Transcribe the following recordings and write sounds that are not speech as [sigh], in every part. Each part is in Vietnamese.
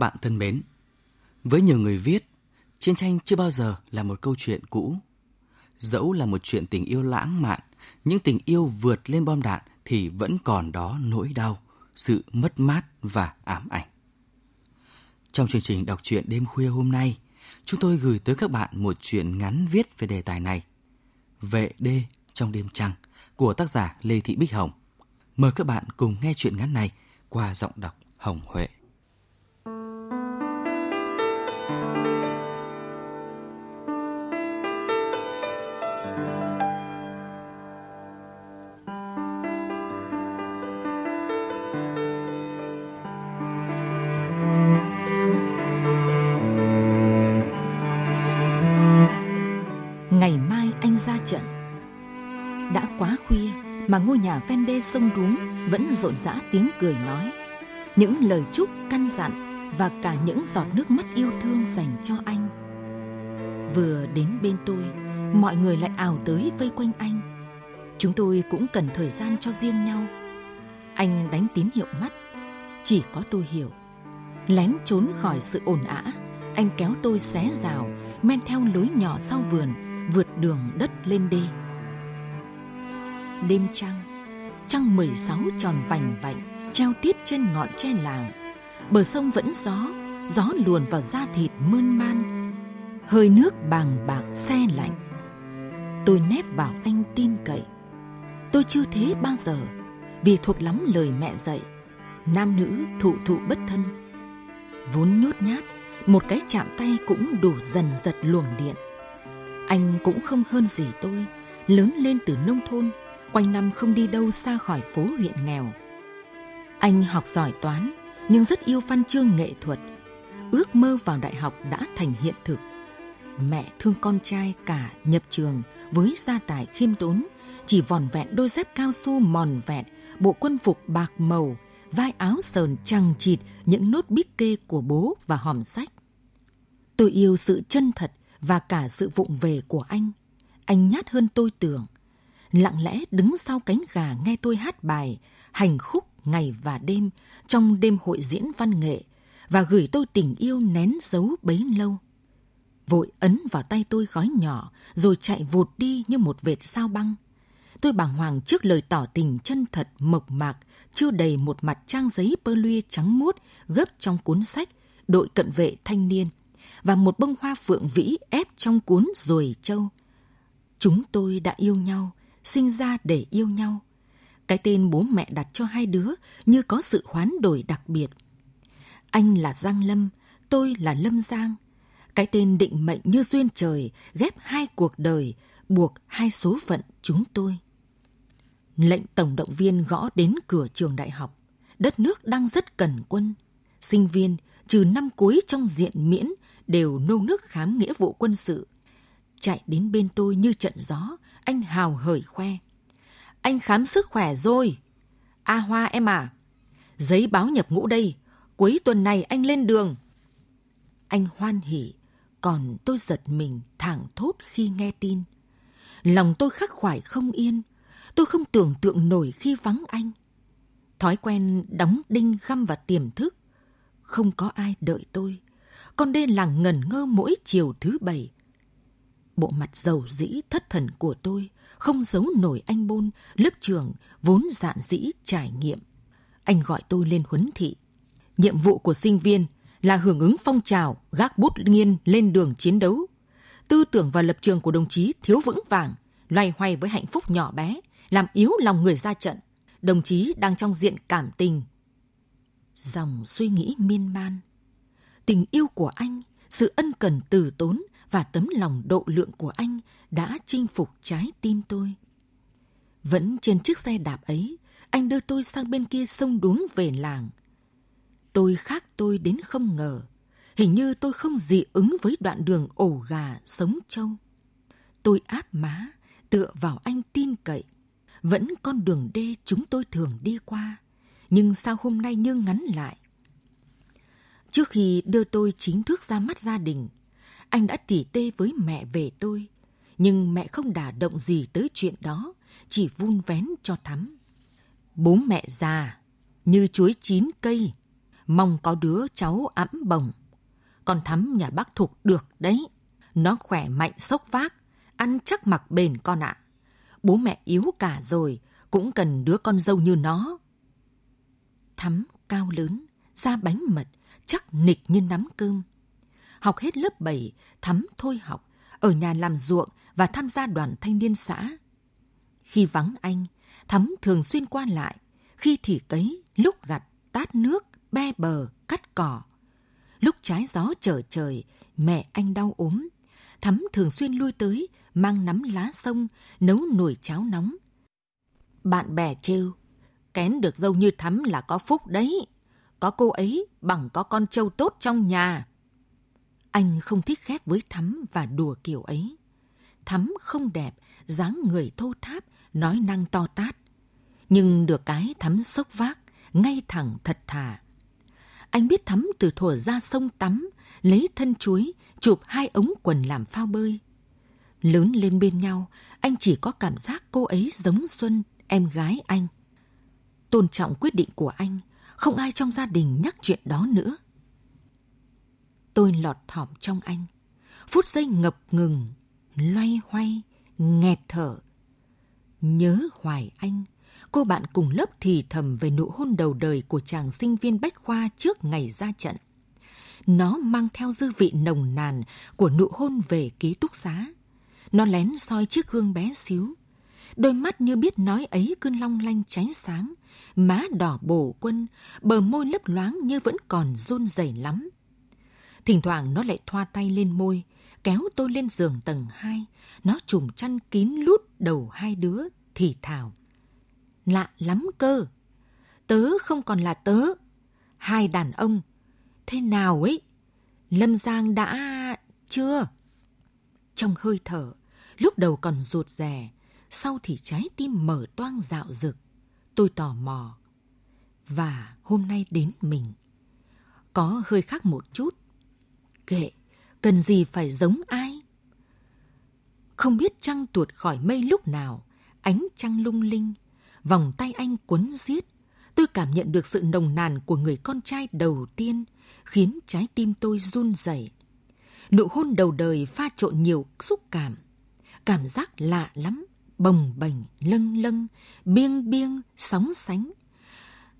bạn thân mến, với nhiều người viết, chiến tranh chưa bao giờ là một câu chuyện cũ. Dẫu là một chuyện tình yêu lãng mạn, những tình yêu vượt lên bom đạn thì vẫn còn đó nỗi đau, sự mất mát và ám ảnh. Trong chương trình đọc truyện đêm khuya hôm nay, chúng tôi gửi tới các bạn một chuyện ngắn viết về đề tài này. Vệ đê trong đêm trăng của tác giả Lê Thị Bích Hồng. Mời các bạn cùng nghe chuyện ngắn này qua giọng đọc Hồng Huệ. Nhà ven đê sông Đuống Vẫn rộn rã tiếng cười nói. Những lời chúc căn dặn Và cả những giọt nước mắt yêu thương dành cho anh. Vừa đến bên tôi Mọi người lại ào tới vây quanh anh. Chúng tôi cũng cần thời gian cho riêng nhau. Anh đánh tín hiệu mắt. Chỉ có tôi hiểu. Lén trốn khỏi sự ồn ã Anh kéo tôi xé rào Men theo lối nhỏ sau vườn vượt đường đất lên đê. Đêm trăng, trăng 16 tròn vành vạnh, treo tiết trên ngọn tre làng. Bờ sông vẫn gió, gió luồn vào da thịt mơn man. Hơi nước bàng bạc xe lạnh. Tôi nép vào anh tin cậy. Tôi chưa thế bao giờ, vì thuộc lắm lời mẹ dạy. Nam nữ thụ thụ bất thân. Vốn nhốt nhát, một cái chạm tay cũng đủ dần giật luồng điện anh cũng không hơn gì tôi, lớn lên từ nông thôn, quanh năm không đi đâu xa khỏi phố huyện nghèo. Anh học giỏi toán, nhưng rất yêu văn chương nghệ thuật. Ước mơ vào đại học đã thành hiện thực. Mẹ thương con trai cả nhập trường với gia tài khiêm tốn, chỉ vòn vẹn đôi dép cao su mòn vẹn, bộ quân phục bạc màu, vai áo sờn trăng chịt những nốt bít kê của bố và hòm sách. Tôi yêu sự chân thật và cả sự vụng về của anh. Anh nhát hơn tôi tưởng. Lặng lẽ đứng sau cánh gà nghe tôi hát bài, hành khúc ngày và đêm trong đêm hội diễn văn nghệ và gửi tôi tình yêu nén giấu bấy lâu. Vội ấn vào tay tôi gói nhỏ rồi chạy vụt đi như một vệt sao băng. Tôi bàng hoàng trước lời tỏ tình chân thật mộc mạc, chưa đầy một mặt trang giấy pơ luy trắng muốt gấp trong cuốn sách đội cận vệ thanh niên và một bông hoa phượng vĩ ép trong cuốn ruồi châu. Chúng tôi đã yêu nhau, sinh ra để yêu nhau. Cái tên bố mẹ đặt cho hai đứa như có sự hoán đổi đặc biệt. Anh là Giang Lâm, tôi là Lâm Giang. Cái tên định mệnh như duyên trời, ghép hai cuộc đời, buộc hai số phận chúng tôi. Lệnh tổng động viên gõ đến cửa trường đại học. Đất nước đang rất cần quân. Sinh viên, trừ năm cuối trong diện miễn, đều nô nức khám nghĩa vụ quân sự. Chạy đến bên tôi như trận gió, anh hào hởi khoe. Anh khám sức khỏe rồi. A Hoa em à, giấy báo nhập ngũ đây, cuối tuần này anh lên đường. Anh hoan hỉ, còn tôi giật mình thẳng thốt khi nghe tin. Lòng tôi khắc khoải không yên, tôi không tưởng tượng nổi khi vắng anh. Thói quen đóng đinh găm vào tiềm thức, không có ai đợi tôi con đê làng ngần ngơ mỗi chiều thứ bảy. Bộ mặt giàu dĩ thất thần của tôi không giấu nổi anh Bôn, lớp trường vốn dạn dĩ trải nghiệm. Anh gọi tôi lên huấn thị. Nhiệm vụ của sinh viên là hưởng ứng phong trào gác bút nghiên lên đường chiến đấu. Tư tưởng và lập trường của đồng chí thiếu vững vàng loay hoay với hạnh phúc nhỏ bé, làm yếu lòng người ra trận. Đồng chí đang trong diện cảm tình. Dòng suy nghĩ miên man. Tình yêu của anh, sự ân cần từ tốn và tấm lòng độ lượng của anh đã chinh phục trái tim tôi. Vẫn trên chiếc xe đạp ấy, anh đưa tôi sang bên kia sông đuống về làng. Tôi khác tôi đến không ngờ. Hình như tôi không dị ứng với đoạn đường ổ gà sống trâu. Tôi áp má, tựa vào anh tin cậy. Vẫn con đường đê chúng tôi thường đi qua. Nhưng sao hôm nay như ngắn lại? Trước khi đưa tôi chính thức ra mắt gia đình, anh đã tỉ tê với mẹ về tôi. Nhưng mẹ không đả động gì tới chuyện đó, chỉ vun vén cho thắm. Bố mẹ già, như chuối chín cây, mong có đứa cháu ẵm bồng. Con thắm nhà bác Thục được đấy. Nó khỏe mạnh sốc vác, ăn chắc mặc bền con ạ. Bố mẹ yếu cả rồi, cũng cần đứa con dâu như nó. Thắm cao lớn, da bánh mật, chắc nịch như nắm cơm. Học hết lớp 7, Thắm thôi học, ở nhà làm ruộng và tham gia đoàn thanh niên xã. Khi vắng anh, Thắm thường xuyên qua lại, khi thì cấy, lúc gặt, tát nước, be bờ, cắt cỏ. Lúc trái gió trở trời, mẹ anh đau ốm. Thắm thường xuyên lui tới, mang nắm lá sông, nấu nồi cháo nóng. Bạn bè trêu, kén được dâu như Thắm là có phúc đấy. Có cô ấy bằng có con trâu tốt trong nhà. Anh không thích khép với Thắm và đùa kiểu ấy. Thắm không đẹp, dáng người thô tháp, nói năng to tát. Nhưng được cái Thắm sốc vác, ngay thẳng thật thà. Anh biết Thắm từ thuở ra sông tắm, lấy thân chuối, chụp hai ống quần làm phao bơi. Lớn lên bên nhau, anh chỉ có cảm giác cô ấy giống Xuân, em gái anh. Tôn trọng quyết định của anh, không ai trong gia đình nhắc chuyện đó nữa. Tôi lọt thỏm trong anh. Phút giây ngập ngừng, loay hoay, nghẹt thở. Nhớ hoài anh, cô bạn cùng lớp thì thầm về nụ hôn đầu đời của chàng sinh viên Bách Khoa trước ngày ra trận. Nó mang theo dư vị nồng nàn của nụ hôn về ký túc xá. Nó lén soi chiếc gương bé xíu. Đôi mắt như biết nói ấy cứ long lanh cháy sáng, má đỏ bổ quân, bờ môi lấp loáng như vẫn còn run rẩy lắm. Thỉnh thoảng nó lại thoa tay lên môi, kéo tôi lên giường tầng hai. Nó trùm chăn kín lút đầu hai đứa, thì thào. Lạ lắm cơ. Tớ không còn là tớ. Hai đàn ông. Thế nào ấy? Lâm Giang đã... chưa? Trong hơi thở, lúc đầu còn rụt rè, sau thì trái tim mở toang dạo rực. Tôi tò mò. Và hôm nay đến mình. Có hơi khác một chút. Kệ, cần gì phải giống ai? Không biết trăng tuột khỏi mây lúc nào, ánh trăng lung linh, vòng tay anh quấn giết. Tôi cảm nhận được sự nồng nàn của người con trai đầu tiên, khiến trái tim tôi run rẩy. Nụ hôn đầu đời pha trộn nhiều xúc cảm. Cảm giác lạ lắm, bồng bềnh, lâng lâng, biêng biêng, sóng sánh.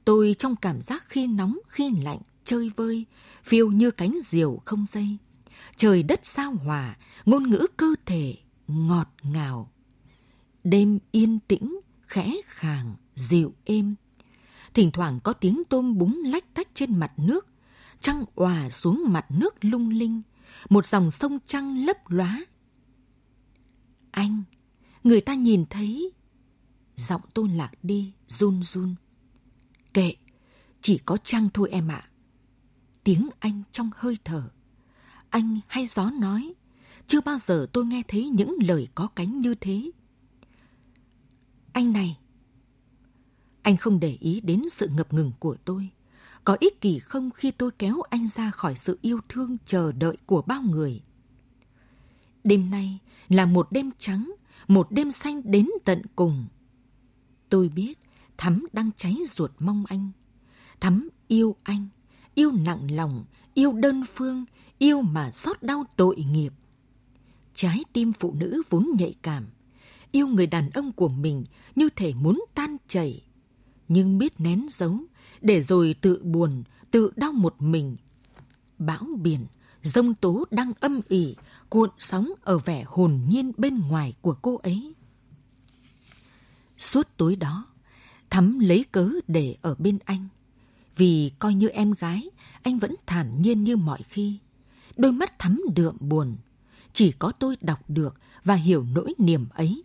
Tôi trong cảm giác khi nóng, khi lạnh, chơi vơi, phiêu như cánh diều không dây. Trời đất sao hòa, ngôn ngữ cơ thể, ngọt ngào. Đêm yên tĩnh, khẽ khàng, dịu êm. Thỉnh thoảng có tiếng tôm búng lách tách trên mặt nước, trăng òa xuống mặt nước lung linh, một dòng sông trăng lấp lóa. Anh, người ta nhìn thấy. Giọng tôi lạc đi, run run. Kệ, chỉ có trăng thôi em ạ. Tiếng anh trong hơi thở. Anh hay gió nói, chưa bao giờ tôi nghe thấy những lời có cánh như thế. Anh này, anh không để ý đến sự ngập ngừng của tôi. Có ích kỷ không khi tôi kéo anh ra khỏi sự yêu thương chờ đợi của bao người. Đêm nay là một đêm trắng, một đêm xanh đến tận cùng. Tôi biết Thắm đang cháy ruột mong anh. Thắm yêu anh, yêu nặng lòng, yêu đơn phương, yêu mà xót đau tội nghiệp. Trái tim phụ nữ vốn nhạy cảm, yêu người đàn ông của mình như thể muốn tan chảy, nhưng biết nén giấu, để rồi tự buồn, tự đau một mình. Bão biển, dông tố đang âm ỉ, cuộn sóng ở vẻ hồn nhiên bên ngoài của cô ấy. Suốt tối đó, Thắm lấy cớ để ở bên anh. Vì coi như em gái, anh vẫn thản nhiên như mọi khi. Đôi mắt Thắm đượm buồn. Chỉ có tôi đọc được và hiểu nỗi niềm ấy.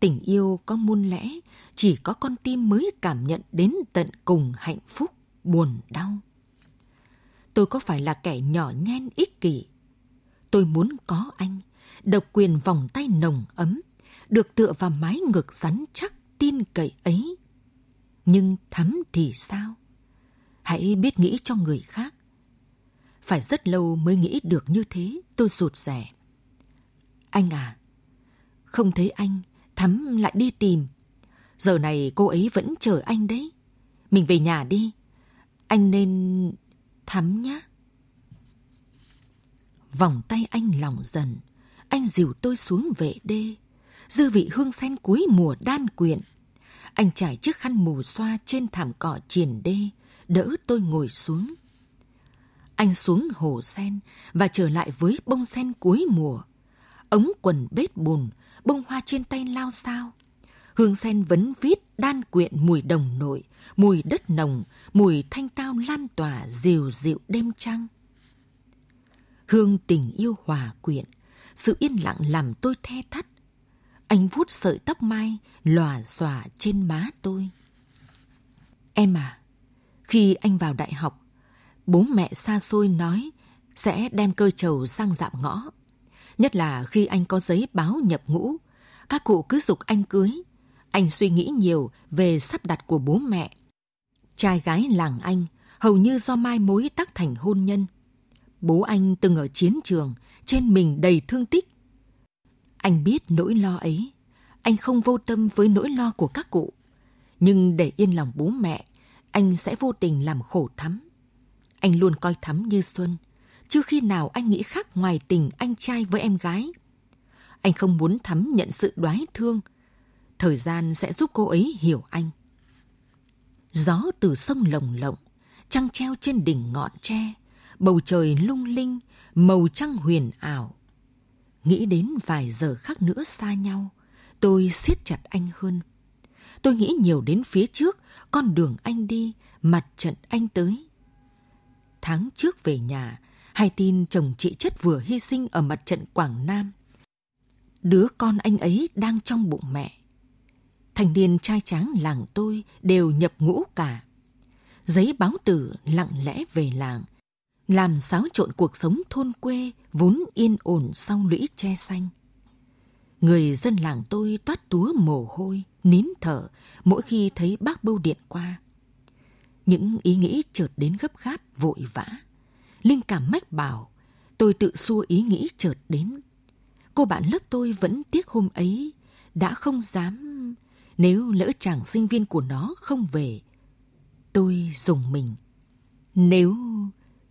Tình yêu có muôn lẽ, chỉ có con tim mới cảm nhận đến tận cùng hạnh phúc, buồn đau. Tôi có phải là kẻ nhỏ nhen ích kỷ? Tôi muốn có anh, độc quyền vòng tay nồng ấm, được tựa vào mái ngực rắn chắc tin cậy ấy. Nhưng thắm thì sao? Hãy biết nghĩ cho người khác. Phải rất lâu mới nghĩ được như thế, tôi rụt rẻ. Anh à, không thấy anh, Thắm lại đi tìm. Giờ này cô ấy vẫn chờ anh đấy. Mình về nhà đi. Anh nên... Thắm nhá. Vòng tay anh lỏng dần. Anh dìu tôi xuống vệ đê. Dư vị hương sen cuối mùa đan quyện. Anh trải chiếc khăn mù xoa trên thảm cỏ triển đê, đỡ tôi ngồi xuống. Anh xuống hồ sen và trở lại với bông sen cuối mùa. Ống quần bết bùn, bông hoa trên tay lao sao. Hương sen vấn vít đan quyện mùi đồng nội, mùi đất nồng, mùi thanh tao lan tỏa dịu dịu đêm trăng. Hương tình yêu hòa quyện, sự yên lặng làm tôi the thắt. Anh vuốt sợi tóc mai, lòa xòa trên má tôi. Em à, khi anh vào đại học, bố mẹ xa xôi nói sẽ đem cơ trầu sang dạm ngõ. Nhất là khi anh có giấy báo nhập ngũ, các cụ cứ dục anh cưới. Anh suy nghĩ nhiều về sắp đặt của bố mẹ. Trai gái làng anh hầu như do mai mối tác thành hôn nhân. Bố anh từng ở chiến trường, trên mình đầy thương tích. Anh biết nỗi lo ấy. Anh không vô tâm với nỗi lo của các cụ. Nhưng để yên lòng bố mẹ, anh sẽ vô tình làm khổ thắm. Anh luôn coi thắm như Xuân. Chưa khi nào anh nghĩ khác ngoài tình anh trai với em gái. Anh không muốn thắm nhận sự đoái thương. Thời gian sẽ giúp cô ấy hiểu anh. Gió từ sông lồng lộng, trăng treo trên đỉnh ngọn tre, bầu trời lung linh, màu trăng huyền ảo. Nghĩ đến vài giờ khác nữa xa nhau, tôi siết chặt anh hơn. Tôi nghĩ nhiều đến phía trước, con đường anh đi, mặt trận anh tới. Tháng trước về nhà, hay tin chồng chị chất vừa hy sinh ở mặt trận Quảng Nam. Đứa con anh ấy đang trong bụng mẹ. Thành niên trai tráng làng tôi đều nhập ngũ cả. Giấy báo tử lặng lẽ về làng, làm xáo trộn cuộc sống thôn quê vốn yên ổn sau lũy che xanh. Người dân làng tôi toát túa mồ hôi, nín thở mỗi khi thấy bác bưu điện qua. Những ý nghĩ chợt đến gấp gáp, vội vã. Linh cảm mách bảo, tôi tự xua ý nghĩ chợt đến. Cô bạn lớp tôi vẫn tiếc hôm ấy, đã không dám... Nếu lỡ chàng sinh viên của nó không về, tôi dùng mình. Nếu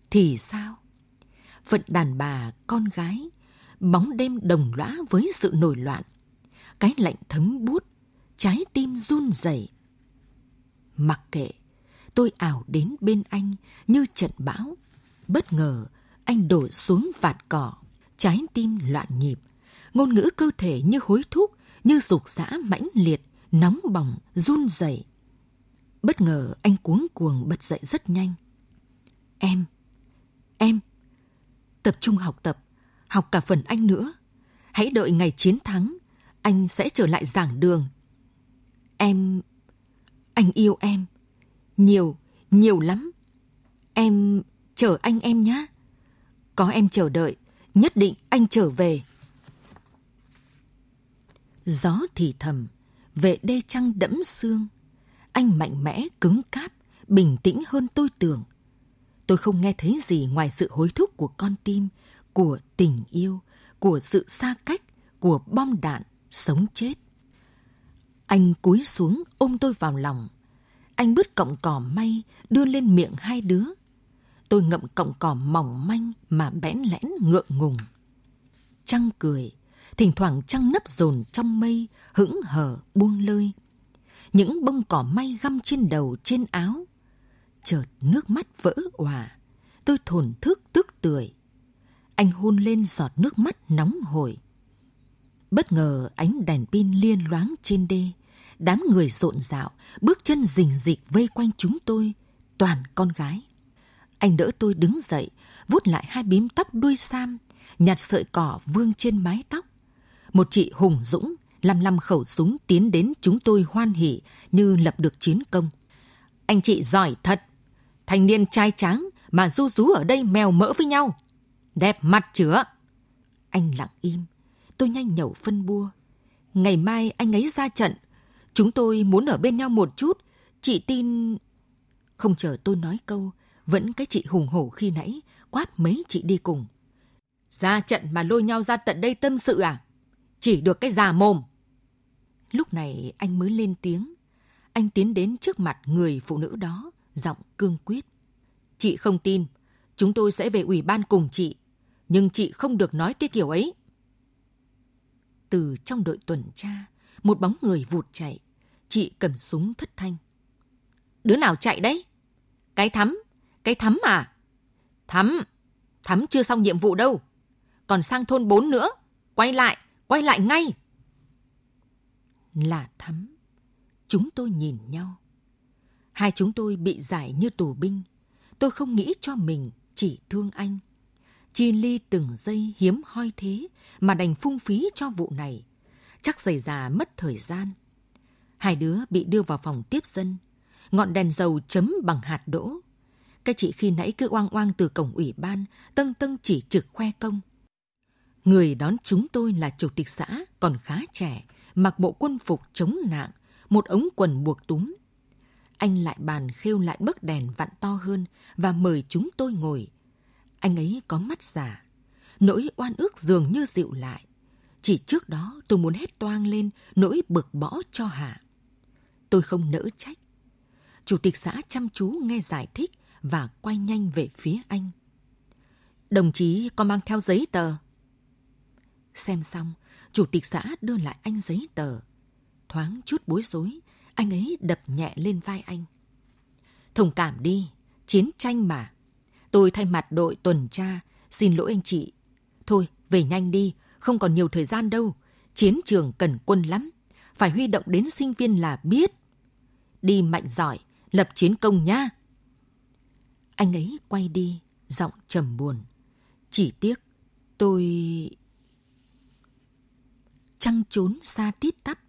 thì sao? Phận đàn bà, con gái, bóng đêm đồng lõa với sự nổi loạn. Cái lạnh thấm bút, trái tim run rẩy. Mặc kệ, tôi ảo đến bên anh như trận bão. Bất ngờ, anh đổ xuống vạt cỏ, trái tim loạn nhịp. Ngôn ngữ cơ thể như hối thúc, như dục dã mãnh liệt, nóng bỏng, run rẩy. Bất ngờ anh cuống cuồng bật dậy rất nhanh. Em, em, tập trung học tập, học cả phần anh nữa. Hãy đợi ngày chiến thắng, anh sẽ trở lại giảng đường. Em, anh yêu em, nhiều, nhiều lắm. Em chờ anh em nhé. Có em chờ đợi, nhất định anh trở về. Gió thì thầm, vệ đê trăng đẫm xương. Anh mạnh mẽ, cứng cáp, bình tĩnh hơn tôi tưởng. Tôi không nghe thấy gì ngoài sự hối thúc của con tim, của tình yêu, của sự xa cách, của bom đạn, sống chết. Anh cúi xuống ôm tôi vào lòng. Anh bứt cọng cỏ may đưa lên miệng hai đứa. Tôi ngậm cọng cỏ mỏng manh mà bẽn lẽn ngượng ngùng. Trăng cười, thỉnh thoảng trăng nấp dồn trong mây, hững hờ buông lơi. Những bông cỏ may găm trên đầu trên áo. Chợt nước mắt vỡ òa, tôi thổn thức tức tưởi. Anh hôn lên giọt nước mắt nóng hổi. Bất ngờ ánh đèn pin liên loáng trên đê, Đám người rộn rạo, bước chân rình rịch vây quanh chúng tôi, toàn con gái. Anh đỡ tôi đứng dậy, vuốt lại hai bím tóc đuôi sam, nhặt sợi cỏ vương trên mái tóc. Một chị hùng dũng, lăm lăm khẩu súng tiến đến chúng tôi hoan hỉ như lập được chiến công. Anh chị giỏi thật, thanh niên trai tráng mà du rú ở đây mèo mỡ với nhau. Đẹp mặt chữa. Anh lặng im, tôi nhanh nhẩu phân bua. Ngày mai anh ấy ra trận, chúng tôi muốn ở bên nhau một chút, chị tin... Không chờ tôi nói câu, vẫn cái chị hùng hổ khi nãy, quát mấy chị đi cùng. Ra trận mà lôi nhau ra tận đây tâm sự à? Chỉ được cái già mồm. Lúc này anh mới lên tiếng. Anh tiến đến trước mặt người phụ nữ đó, giọng cương quyết. Chị không tin, chúng tôi sẽ về ủy ban cùng chị. Nhưng chị không được nói cái kiểu ấy. Từ trong đội tuần tra, một bóng người vụt chạy. Chị cầm súng thất thanh. Đứa nào chạy đấy? Cái thắm, cái thắm à? Thắm, thắm chưa xong nhiệm vụ đâu. Còn sang thôn 4 nữa. Quay lại, quay lại ngay. Là thắm. Chúng tôi nhìn nhau. Hai chúng tôi bị giải như tù binh. Tôi không nghĩ cho mình, chỉ thương anh. Chi ly từng giây hiếm hoi thế mà đành phung phí cho vụ này. Chắc giày già mất thời gian. Hai đứa bị đưa vào phòng tiếp dân. Ngọn đèn dầu chấm bằng hạt đỗ. Cái chị khi nãy cứ oang oang từ cổng ủy ban, tân tân chỉ trực khoe công. Người đón chúng tôi là chủ tịch xã, còn khá trẻ, mặc bộ quân phục chống nạn, một ống quần buộc túm. Anh lại bàn khêu lại bức đèn vặn to hơn và mời chúng tôi ngồi. Anh ấy có mắt giả. Nỗi oan ước dường như dịu lại. Chỉ trước đó tôi muốn hết toang lên nỗi bực bõ cho Hạ. Tôi không nỡ trách. Chủ tịch xã chăm chú nghe giải thích và quay nhanh về phía anh. Đồng chí có mang theo giấy tờ? Xem xong, chủ tịch xã đưa lại anh giấy tờ. Thoáng chút bối rối, anh ấy đập nhẹ lên vai anh. Thông cảm đi, chiến tranh mà. Tôi thay mặt đội tuần tra, xin lỗi anh chị. Thôi, về nhanh đi, không còn nhiều thời gian đâu. Chiến trường cần quân lắm. Phải huy động đến sinh viên là biết. Đi mạnh giỏi, lập chiến công nha. Anh ấy quay đi, giọng trầm buồn. Chỉ tiếc, tôi... Trăng trốn xa tít tắp,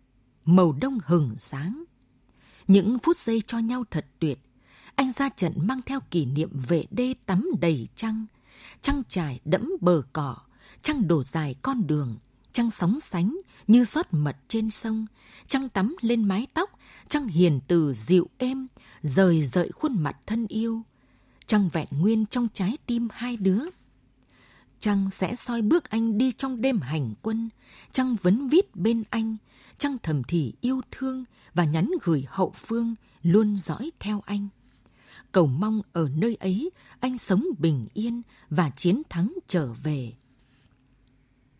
màu đông hừng sáng. Những phút giây cho nhau thật tuyệt. Anh ra trận mang theo kỷ niệm vệ đê tắm đầy trăng. Trăng trải đẫm bờ cỏ, trăng đổ dài con đường, trăng sóng sánh như giót mật trên sông, trăng tắm lên mái tóc, trăng hiền từ dịu êm, rời rợi khuôn mặt thân yêu. Trăng vẹn nguyên trong trái tim hai đứa. Trăng sẽ soi bước anh đi trong đêm hành quân, Trăng vấn vít bên anh, Trăng thầm thì yêu thương và nhắn gửi hậu phương luôn dõi theo anh. Cầu mong ở nơi ấy anh sống bình yên và chiến thắng trở về.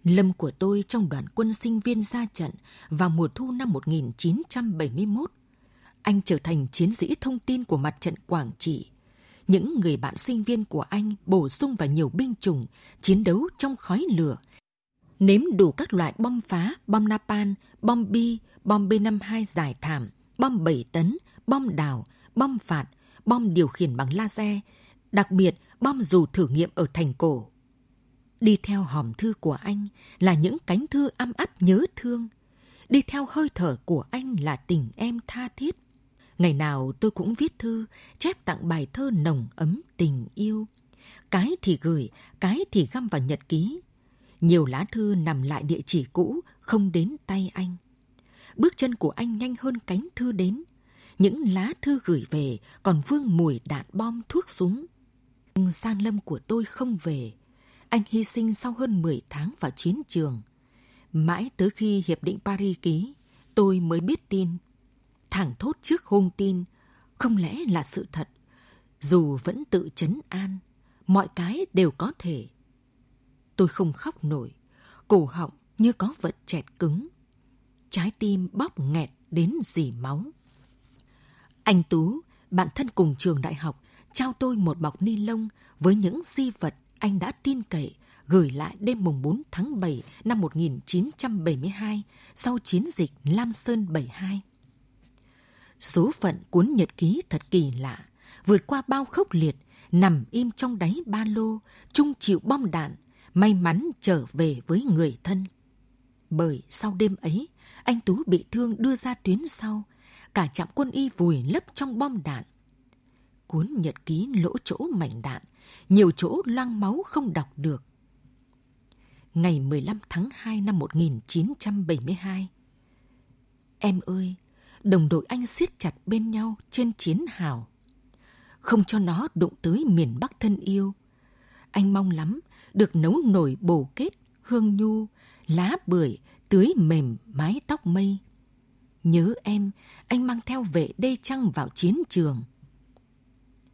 Lâm của tôi trong đoàn quân sinh viên ra trận vào mùa thu năm 1971. Anh trở thành chiến sĩ thông tin của mặt trận Quảng Trị. Những người bạn sinh viên của anh bổ sung vào nhiều binh chủng, chiến đấu trong khói lửa. Nếm đủ các loại bom phá, bom napalm, bom bi, bom B-52 giải thảm, bom 7 tấn, bom đào, bom phạt, bom điều khiển bằng laser, đặc biệt bom dù thử nghiệm ở thành cổ. Đi theo hòm thư của anh là những cánh thư âm áp nhớ thương. Đi theo hơi thở của anh là tình em tha thiết. Ngày nào tôi cũng viết thư, chép tặng bài thơ nồng ấm tình yêu. Cái thì gửi, cái thì găm vào nhật ký. Nhiều lá thư nằm lại địa chỉ cũ, không đến tay anh. Bước chân của anh nhanh hơn cánh thư đến. Những lá thư gửi về còn vương mùi đạn bom thuốc súng. Nhưng San Lâm của tôi không về. Anh hy sinh sau hơn 10 tháng vào chiến trường. Mãi tới khi Hiệp định Paris ký, tôi mới biết tin. Thẳng thốt trước hôn tin, không lẽ là sự thật. Dù vẫn tự chấn an, mọi cái đều có thể. Tôi không khóc nổi, cổ họng như có vật chẹt cứng. Trái tim bóp nghẹt đến dì máu. Anh Tú, bạn thân cùng trường đại học, trao tôi một bọc ni lông với những di vật anh đã tin cậy gửi lại đêm mùng 4 tháng 7 năm 1972 sau chiến dịch Lam Sơn 72. Số phận cuốn nhật ký thật kỳ lạ, vượt qua bao khốc liệt, nằm im trong đáy ba lô, chung chịu bom đạn, may mắn trở về với người thân. Bởi sau đêm ấy, anh Tú bị thương đưa ra tuyến sau, cả trạm quân y vùi lấp trong bom đạn. Cuốn nhật ký lỗ chỗ mảnh đạn, nhiều chỗ loang máu không đọc được. Ngày 15 tháng 2 năm 1972 Em ơi, đồng đội anh siết chặt bên nhau trên chiến hào. Không cho nó đụng tới miền Bắc thân yêu. Anh mong lắm được nấu nổi bổ kết, hương nhu, lá bưởi, tưới mềm mái tóc mây. Nhớ em, anh mang theo vệ đê trăng vào chiến trường.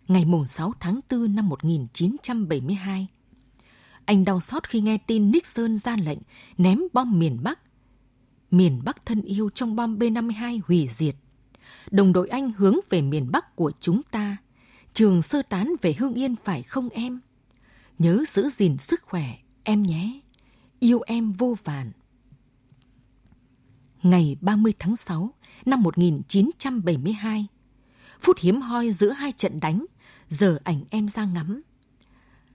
Ngày mùng 6 tháng 4 năm 1972, anh đau xót khi nghe tin Nixon ra lệnh ném bom miền Bắc. Miền Bắc thân yêu trong bom B-52 hủy diệt. Đồng đội anh hướng về miền Bắc của chúng ta. Trường sơ tán về Hương Yên phải không em? Nhớ giữ gìn sức khỏe, em nhé. Yêu em vô vàn. Ngày 30 tháng 6 năm 1972, phút hiếm hoi giữa hai trận đánh, giờ ảnh em ra ngắm.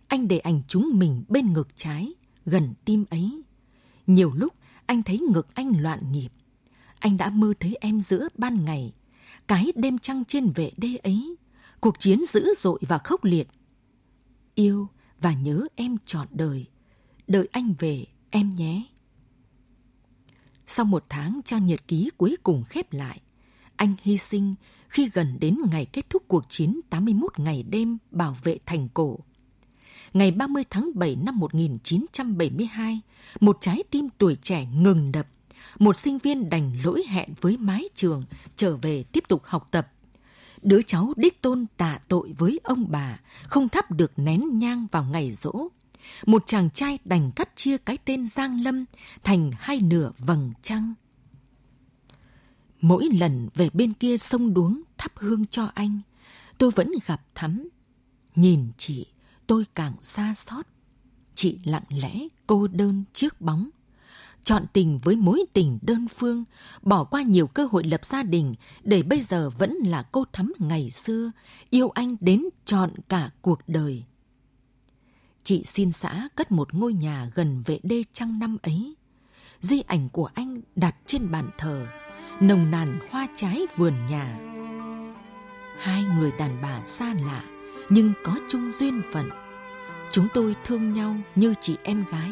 Anh để ảnh chúng mình bên ngực trái, gần tim ấy. Nhiều lúc anh thấy ngực anh loạn nhịp. Anh đã mơ thấy em giữa ban ngày, cái đêm trăng trên vệ đê ấy, cuộc chiến dữ dội và khốc liệt. Yêu và nhớ em trọn đời, đợi anh về em nhé. Sau một tháng trang nhật ký cuối cùng khép lại, anh hy sinh khi gần đến ngày kết thúc cuộc chiến 81 ngày đêm bảo vệ thành cổ. Ngày 30 tháng 7 năm 1972, một trái tim tuổi trẻ ngừng đập. Một sinh viên đành lỗi hẹn với mái trường trở về tiếp tục học tập. Đứa cháu đích tôn tạ tội với ông bà, không thắp được nén nhang vào ngày rỗ. Một chàng trai đành cắt chia cái tên Giang Lâm thành hai nửa vầng trăng. Mỗi lần về bên kia sông đuống thắp hương cho anh, tôi vẫn gặp thắm. Nhìn chị, tôi càng xa xót. Chị lặng lẽ, cô đơn trước bóng. Chọn tình với mối tình đơn phương, bỏ qua nhiều cơ hội lập gia đình để bây giờ vẫn là cô thắm ngày xưa, yêu anh đến trọn cả cuộc đời. Chị xin xã cất một ngôi nhà gần vệ đê trăng năm ấy. Di ảnh của anh đặt trên bàn thờ, nồng nàn hoa trái vườn nhà. Hai người đàn bà xa lạ nhưng có chung duyên phận. Chúng tôi thương nhau như chị em gái.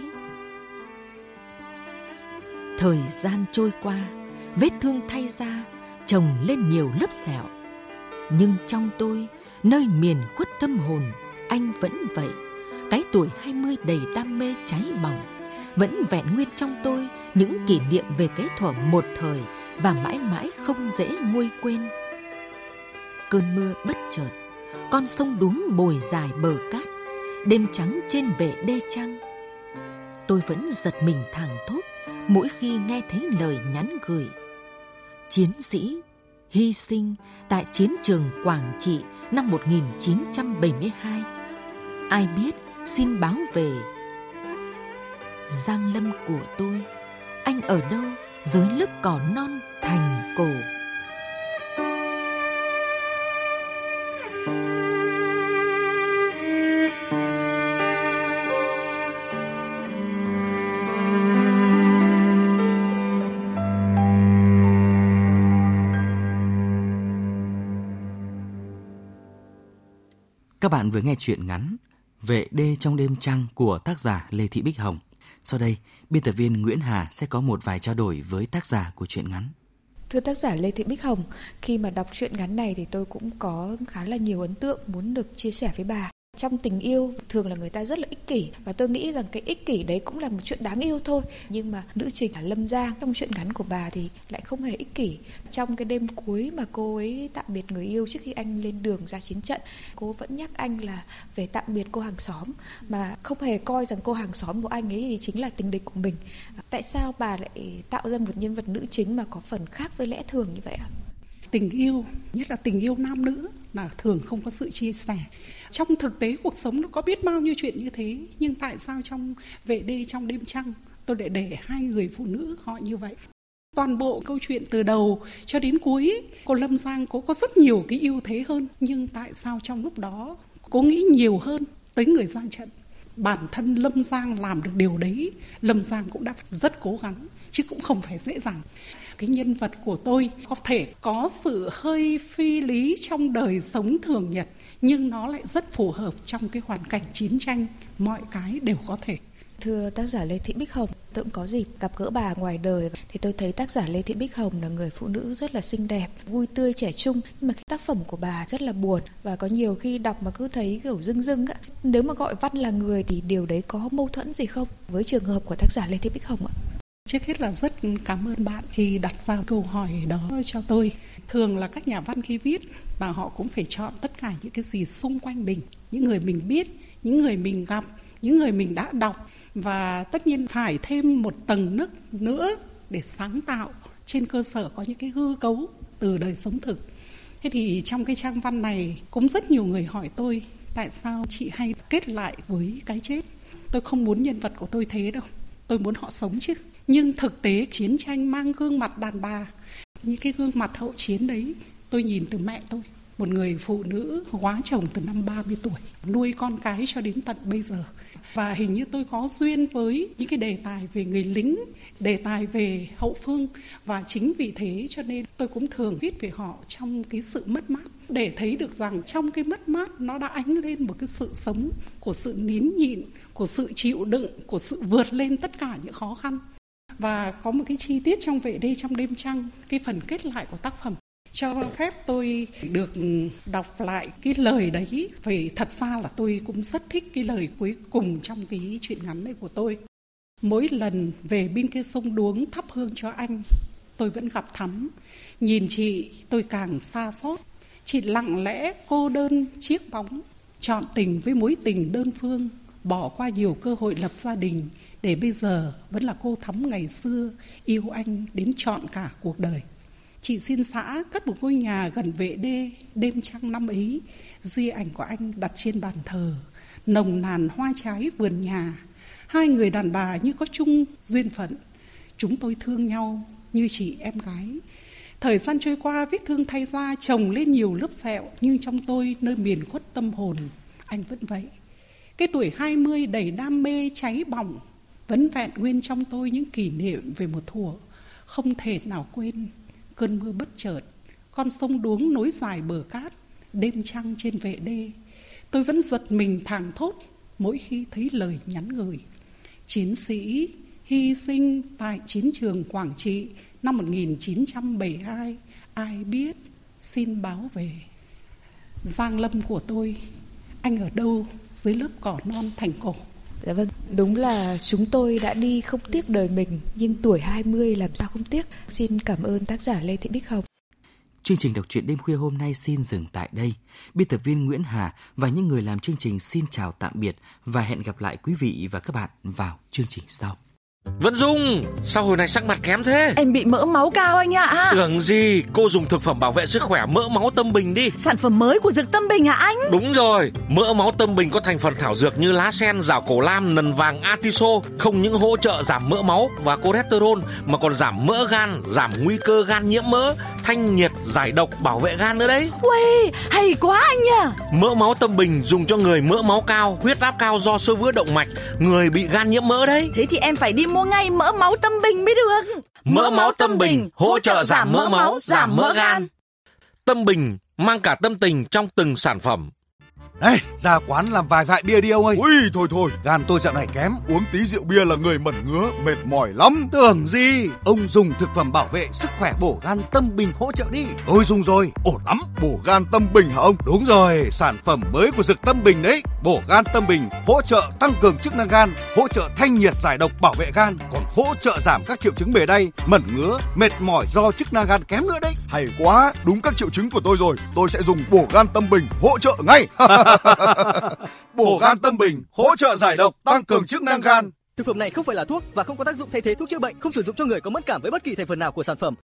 Thời gian trôi qua, vết thương thay ra, chồng lên nhiều lớp sẹo. Nhưng trong tôi, nơi miền khuất tâm hồn, anh vẫn vậy. Cái tuổi 20 đầy đam mê cháy bỏng, vẫn vẹn nguyên trong tôi những kỷ niệm về cái thuở một thời và mãi mãi không dễ nguôi quên. Cơn mưa bất chợt, con sông đúng bồi dài bờ cát, đêm trắng trên vệ đê trăng. Tôi vẫn giật mình thẳng thốt mỗi khi nghe thấy lời nhắn gửi. Chiến sĩ hy sinh tại chiến trường Quảng Trị năm 1972. Ai biết xin báo về. Giang lâm của tôi, anh ở đâu dưới lớp cỏ non thành cổ? Các bạn vừa nghe chuyện ngắn Vệ đê trong đêm trăng của tác giả Lê Thị Bích Hồng. Sau đây, biên tập viên Nguyễn Hà sẽ có một vài trao đổi với tác giả của truyện ngắn. Thưa tác giả Lê Thị Bích Hồng, khi mà đọc truyện ngắn này thì tôi cũng có khá là nhiều ấn tượng muốn được chia sẻ với bà trong tình yêu thường là người ta rất là ích kỷ và tôi nghĩ rằng cái ích kỷ đấy cũng là một chuyện đáng yêu thôi. Nhưng mà nữ chính là lâm giang, trong chuyện ngắn của bà thì lại không hề ích kỷ. Trong cái đêm cuối mà cô ấy tạm biệt người yêu trước khi anh lên đường ra chiến trận, cô vẫn nhắc anh là về tạm biệt cô hàng xóm. Mà không hề coi rằng cô hàng xóm của anh ấy thì chính là tình địch của mình. Tại sao bà lại tạo ra một nhân vật nữ chính mà có phần khác với lẽ thường như vậy ạ? Tình yêu, nhất là tình yêu nam nữ là thường không có sự chia sẻ trong thực tế cuộc sống nó có biết bao nhiêu chuyện như thế, nhưng tại sao trong vệ đê, trong đêm trăng, tôi lại để hai người phụ nữ họ như vậy? Toàn bộ câu chuyện từ đầu cho đến cuối, cô lâm giang cô có rất nhiều cái ưu thế hơn, nhưng tại sao trong lúc đó cô nghĩ nhiều hơn tới người ra trận? Bản thân lâm giang làm được điều đấy, lâm giang cũng đã rất cố gắng, chứ cũng không phải dễ dàng. Cái nhân vật của tôi có thể có sự hơi phi lý trong đời sống thường nhật nhưng nó lại rất phù hợp trong cái hoàn cảnh chiến tranh mọi cái đều có thể Thưa tác giả Lê Thị Bích Hồng, tôi cũng có dịp gặp gỡ bà ngoài đời thì tôi thấy tác giả Lê Thị Bích Hồng là người phụ nữ rất là xinh đẹp, vui tươi trẻ trung nhưng mà cái tác phẩm của bà rất là buồn và có nhiều khi đọc mà cứ thấy kiểu rưng rưng á. Nếu mà gọi văn là người thì điều đấy có mâu thuẫn gì không với trường hợp của tác giả Lê Thị Bích Hồng ạ? Trước hết là rất cảm ơn bạn khi đặt ra câu hỏi đó cho tôi. Thường là các nhà văn khi viết và họ cũng phải chọn tất cả những cái gì xung quanh mình, những người mình biết, những người mình gặp, những người mình đã đọc và tất nhiên phải thêm một tầng nước nữa để sáng tạo trên cơ sở có những cái hư cấu từ đời sống thực. Thế thì trong cái trang văn này cũng rất nhiều người hỏi tôi tại sao chị hay kết lại với cái chết. Tôi không muốn nhân vật của tôi thế đâu. Tôi muốn họ sống chứ nhưng thực tế chiến tranh mang gương mặt đàn bà. Những cái gương mặt hậu chiến đấy, tôi nhìn từ mẹ tôi, một người phụ nữ hóa chồng từ năm 30 tuổi, nuôi con cái cho đến tận bây giờ. Và hình như tôi có duyên với những cái đề tài về người lính, đề tài về hậu phương. Và chính vì thế cho nên tôi cũng thường viết về họ trong cái sự mất mát, để thấy được rằng trong cái mất mát nó đã ánh lên một cái sự sống của sự nín nhịn, của sự chịu đựng, của sự vượt lên tất cả những khó khăn và có một cái chi tiết trong vệ đê trong đêm trăng, cái phần kết lại của tác phẩm. Cho phép tôi được đọc lại cái lời đấy, vì thật ra là tôi cũng rất thích cái lời cuối cùng trong cái chuyện ngắn này của tôi. Mỗi lần về bên kia sông đuống thắp hương cho anh, tôi vẫn gặp thắm. Nhìn chị, tôi càng xa xót. Chị lặng lẽ, cô đơn, chiếc bóng. Chọn tình với mối tình đơn phương, bỏ qua nhiều cơ hội lập gia đình để bây giờ vẫn là cô thắm ngày xưa yêu anh đến trọn cả cuộc đời. Chị xin xã cất một ngôi nhà gần vệ đê đêm trăng năm ấy, di ảnh của anh đặt trên bàn thờ, nồng nàn hoa trái vườn nhà. Hai người đàn bà như có chung duyên phận. Chúng tôi thương nhau như chị em gái. Thời gian trôi qua vết thương thay ra chồng lên nhiều lớp sẹo nhưng trong tôi nơi miền khuất tâm hồn anh vẫn vậy. Cái tuổi 20 đầy đam mê cháy bỏng vẫn vẹn nguyên trong tôi những kỷ niệm về một thuở. Không thể nào quên cơn mưa bất chợt, con sông đuống nối dài bờ cát, đêm trăng trên vệ đê. Tôi vẫn giật mình thảng thốt mỗi khi thấy lời nhắn gửi. Chiến sĩ hy sinh tại chiến trường Quảng Trị năm 1972 ai biết, xin báo về. Giang Lâm của tôi, anh ở đâu dưới lớp cỏ non thành cổ? Dạ vâng, đúng là chúng tôi đã đi không tiếc đời mình nhưng tuổi 20 làm sao không tiếc. Xin cảm ơn tác giả Lê Thị Bích Hồng. Chương trình đọc truyện đêm khuya hôm nay xin dừng tại đây. Biên tập viên Nguyễn Hà và những người làm chương trình xin chào tạm biệt và hẹn gặp lại quý vị và các bạn vào chương trình sau. Vẫn Dung, sao hồi này sắc mặt kém thế? Em bị mỡ máu cao anh ạ. Tưởng gì, cô dùng thực phẩm bảo vệ sức khỏe mỡ máu tâm bình đi. Sản phẩm mới của Dược Tâm Bình hả anh? Đúng rồi, mỡ máu tâm bình có thành phần thảo dược như lá sen, rào cổ lam, nần vàng, atiso, không những hỗ trợ giảm mỡ máu và cholesterol mà còn giảm mỡ gan, giảm nguy cơ gan nhiễm mỡ, thanh nhiệt, giải độc, bảo vệ gan nữa đấy. Uầy, hay quá anh nhỉ. Mỡ máu tâm bình dùng cho người mỡ máu cao, huyết áp cao do sơ vữa động mạch, người bị gan nhiễm mỡ đấy. Thế thì em phải đi mua ngay mỡ máu tâm bình mới được. Mỡ máu tâm bình hỗ trợ giảm mỡ máu, giảm mỡ gan. Tâm bình mang cả tâm tình trong từng sản phẩm. Ê, ra quán làm vài vại bia đi ông ơi. Ui, thôi thôi, gan tôi dạo này kém, uống tí rượu bia là người mẩn ngứa, mệt mỏi lắm. Tưởng gì, ông dùng thực phẩm bảo vệ sức khỏe bổ gan tâm bình hỗ trợ đi. Tôi dùng rồi, ổn lắm. Bổ gan tâm bình hả ông? Đúng rồi, sản phẩm mới của dược tâm bình đấy. Bổ gan tâm bình hỗ trợ tăng cường chức năng gan, hỗ trợ thanh nhiệt giải độc bảo vệ gan, còn hỗ trợ giảm các triệu chứng bề đay, mẩn ngứa, mệt mỏi do chức năng gan kém nữa đấy. Hay quá, đúng các triệu chứng của tôi rồi. Tôi sẽ dùng bổ gan tâm bình hỗ trợ ngay. [laughs] [laughs] Bổ gan tâm bình, hỗ trợ giải độc, tăng cường chức năng gan. Thực phẩm này không phải là thuốc và không có tác dụng thay thế thuốc chữa bệnh, không sử dụng cho người có mất cảm với bất kỳ thành phần nào của sản phẩm.